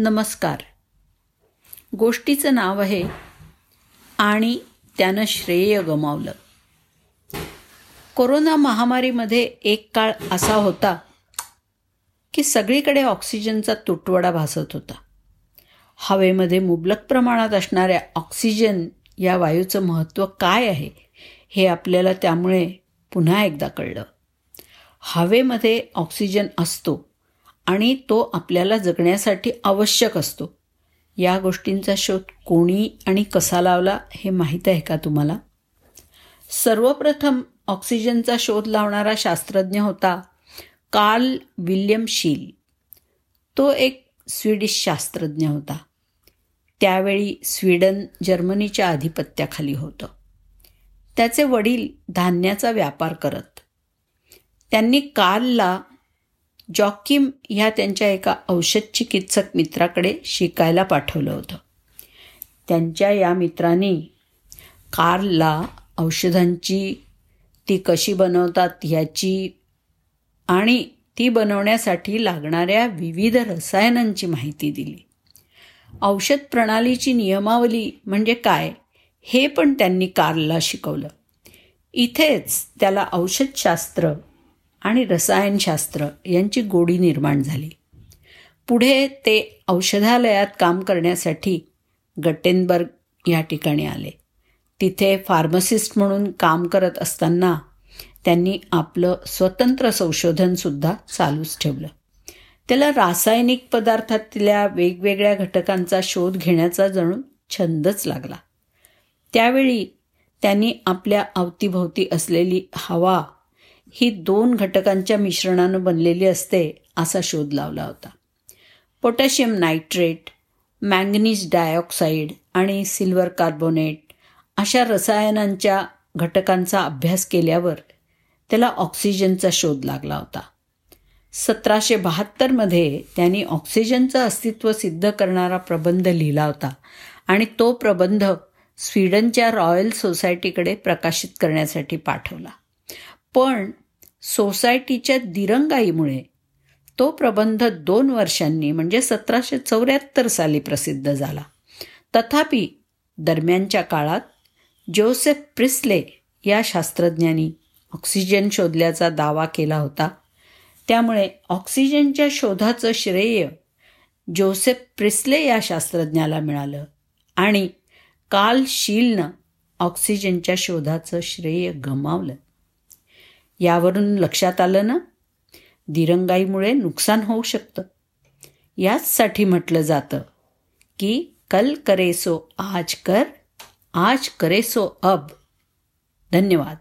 नमस्कार. गोष्टीचं नाव आहे आणि त्यानं श्रेय गमावलं. कोरोना महामारीमध्ये एक काळ असा होता की सगळीकडे ऑक्सिजनचा तुटवडा भासत होता. हवेमध्ये मुबलक प्रमाणात असणाऱ्या ऑक्सिजन या वायूचं महत्त्व काय आहे हे आपल्याला त्यामुळे पुन्हा एकदा कळलं. हवेमध्ये ऑक्सिजन असतो. आणि तो आपल्याला जगण्यासाठी आवश्यक असतो. या गोष्टींचा शोध कोणी आणि कसा लावला हे माहीत आहे का तुम्हाला? सर्वप्रथम ऑक्सिजनचा शोध लावणारा शास्त्रज्ञ होता कार्ल विल्यम शील. तो एक स्वीडिश शास्त्रज्ञ होता. त्यावेळी स्वीडन जर्मनीच्या आधिपत्याखाली होतं. त्याचे वडील धान्याचा व्यापार करत. त्यांनी कार्लला जॉकिम ह्या त्यांच्या एका औषध चिकित्सक मित्राकडे शिकायला पाठवलं होतं. त्यांच्या या मित्राने कार्लला औषधांची ती कशी बनवतात ह्याची आणि ती बनवण्यासाठी लागणाऱ्या विविध रसायनांची माहिती दिली. औषध प्रणालीची नियमावली म्हणजे काय हे पण त्यांनी कार्लला शिकवलं. इथेच त्याला औषधशास्त्र आणि रसायनशास्त्र यांची गोडी निर्माण झाली. पुढे ते औषधालयात काम करण्यासाठी गटेनबर्ग या ठिकाणी आले. तिथे फार्मसिस्ट म्हणून काम करत असताना त्यांनी आपलं स्वतंत्र संशोधनसुद्धा चालूच ठेवलं. त्याला रासायनिक पदार्थातल्या वेगवेगळ्या घटकांचा शोध घेण्याचा जणू छंदच लागला. त्यावेळी त्यांनी आपल्या अवतीभोवती असलेली हवा ही दोन घटकांच्या मिश्रणानं बनलेली असते असा शोध लावला होता. पोटॅशियम नायट्रेट मँगनीज डायऑक्साईड आणि सिल्वर कार्बोनेट अशा रसायनांच्या घटकांचा अभ्यास केल्यावर त्याला ऑक्सिजनचा शोध लागला होता. सतराशे बहात्तरमध्ये त्यांनी ऑक्सिजनचं अस्तित्व सिद्ध करणारा प्रबंध लिहिला होता आणि तो प्रबंध स्वीडनच्या रॉयल सोसायटीकडे प्रकाशित करण्यासाठी पाठवला. पण सोसायटीच्या दिरंगाईमुळे तो प्रबंध दोन वर्षांनी म्हणजे सतराशे चौऱ्याहत्तर साली प्रसिद्ध झाला. तथापि दरम्यानच्या काळात जोसेफ प्रिस्ले या शास्त्रज्ञांनी ऑक्सिजन शोधल्याचा दावा केला होता. त्यामुळे ऑक्सिजनच्या शोधाचं श्रेय जोसेफ प्रिस्ले या शास्त्रज्ञाला मिळालं आणि काल शीलनं ऑक्सिजनच्या शोधाचं श्रेय गमावलं. यावरून लक्षात आलं ना? दिरंगाईमुळे नुकसान होऊ शकतं. याचसाठी म्हटलं जातं की कल करे सो आज कर आज करे सो अब. धन्यवाद.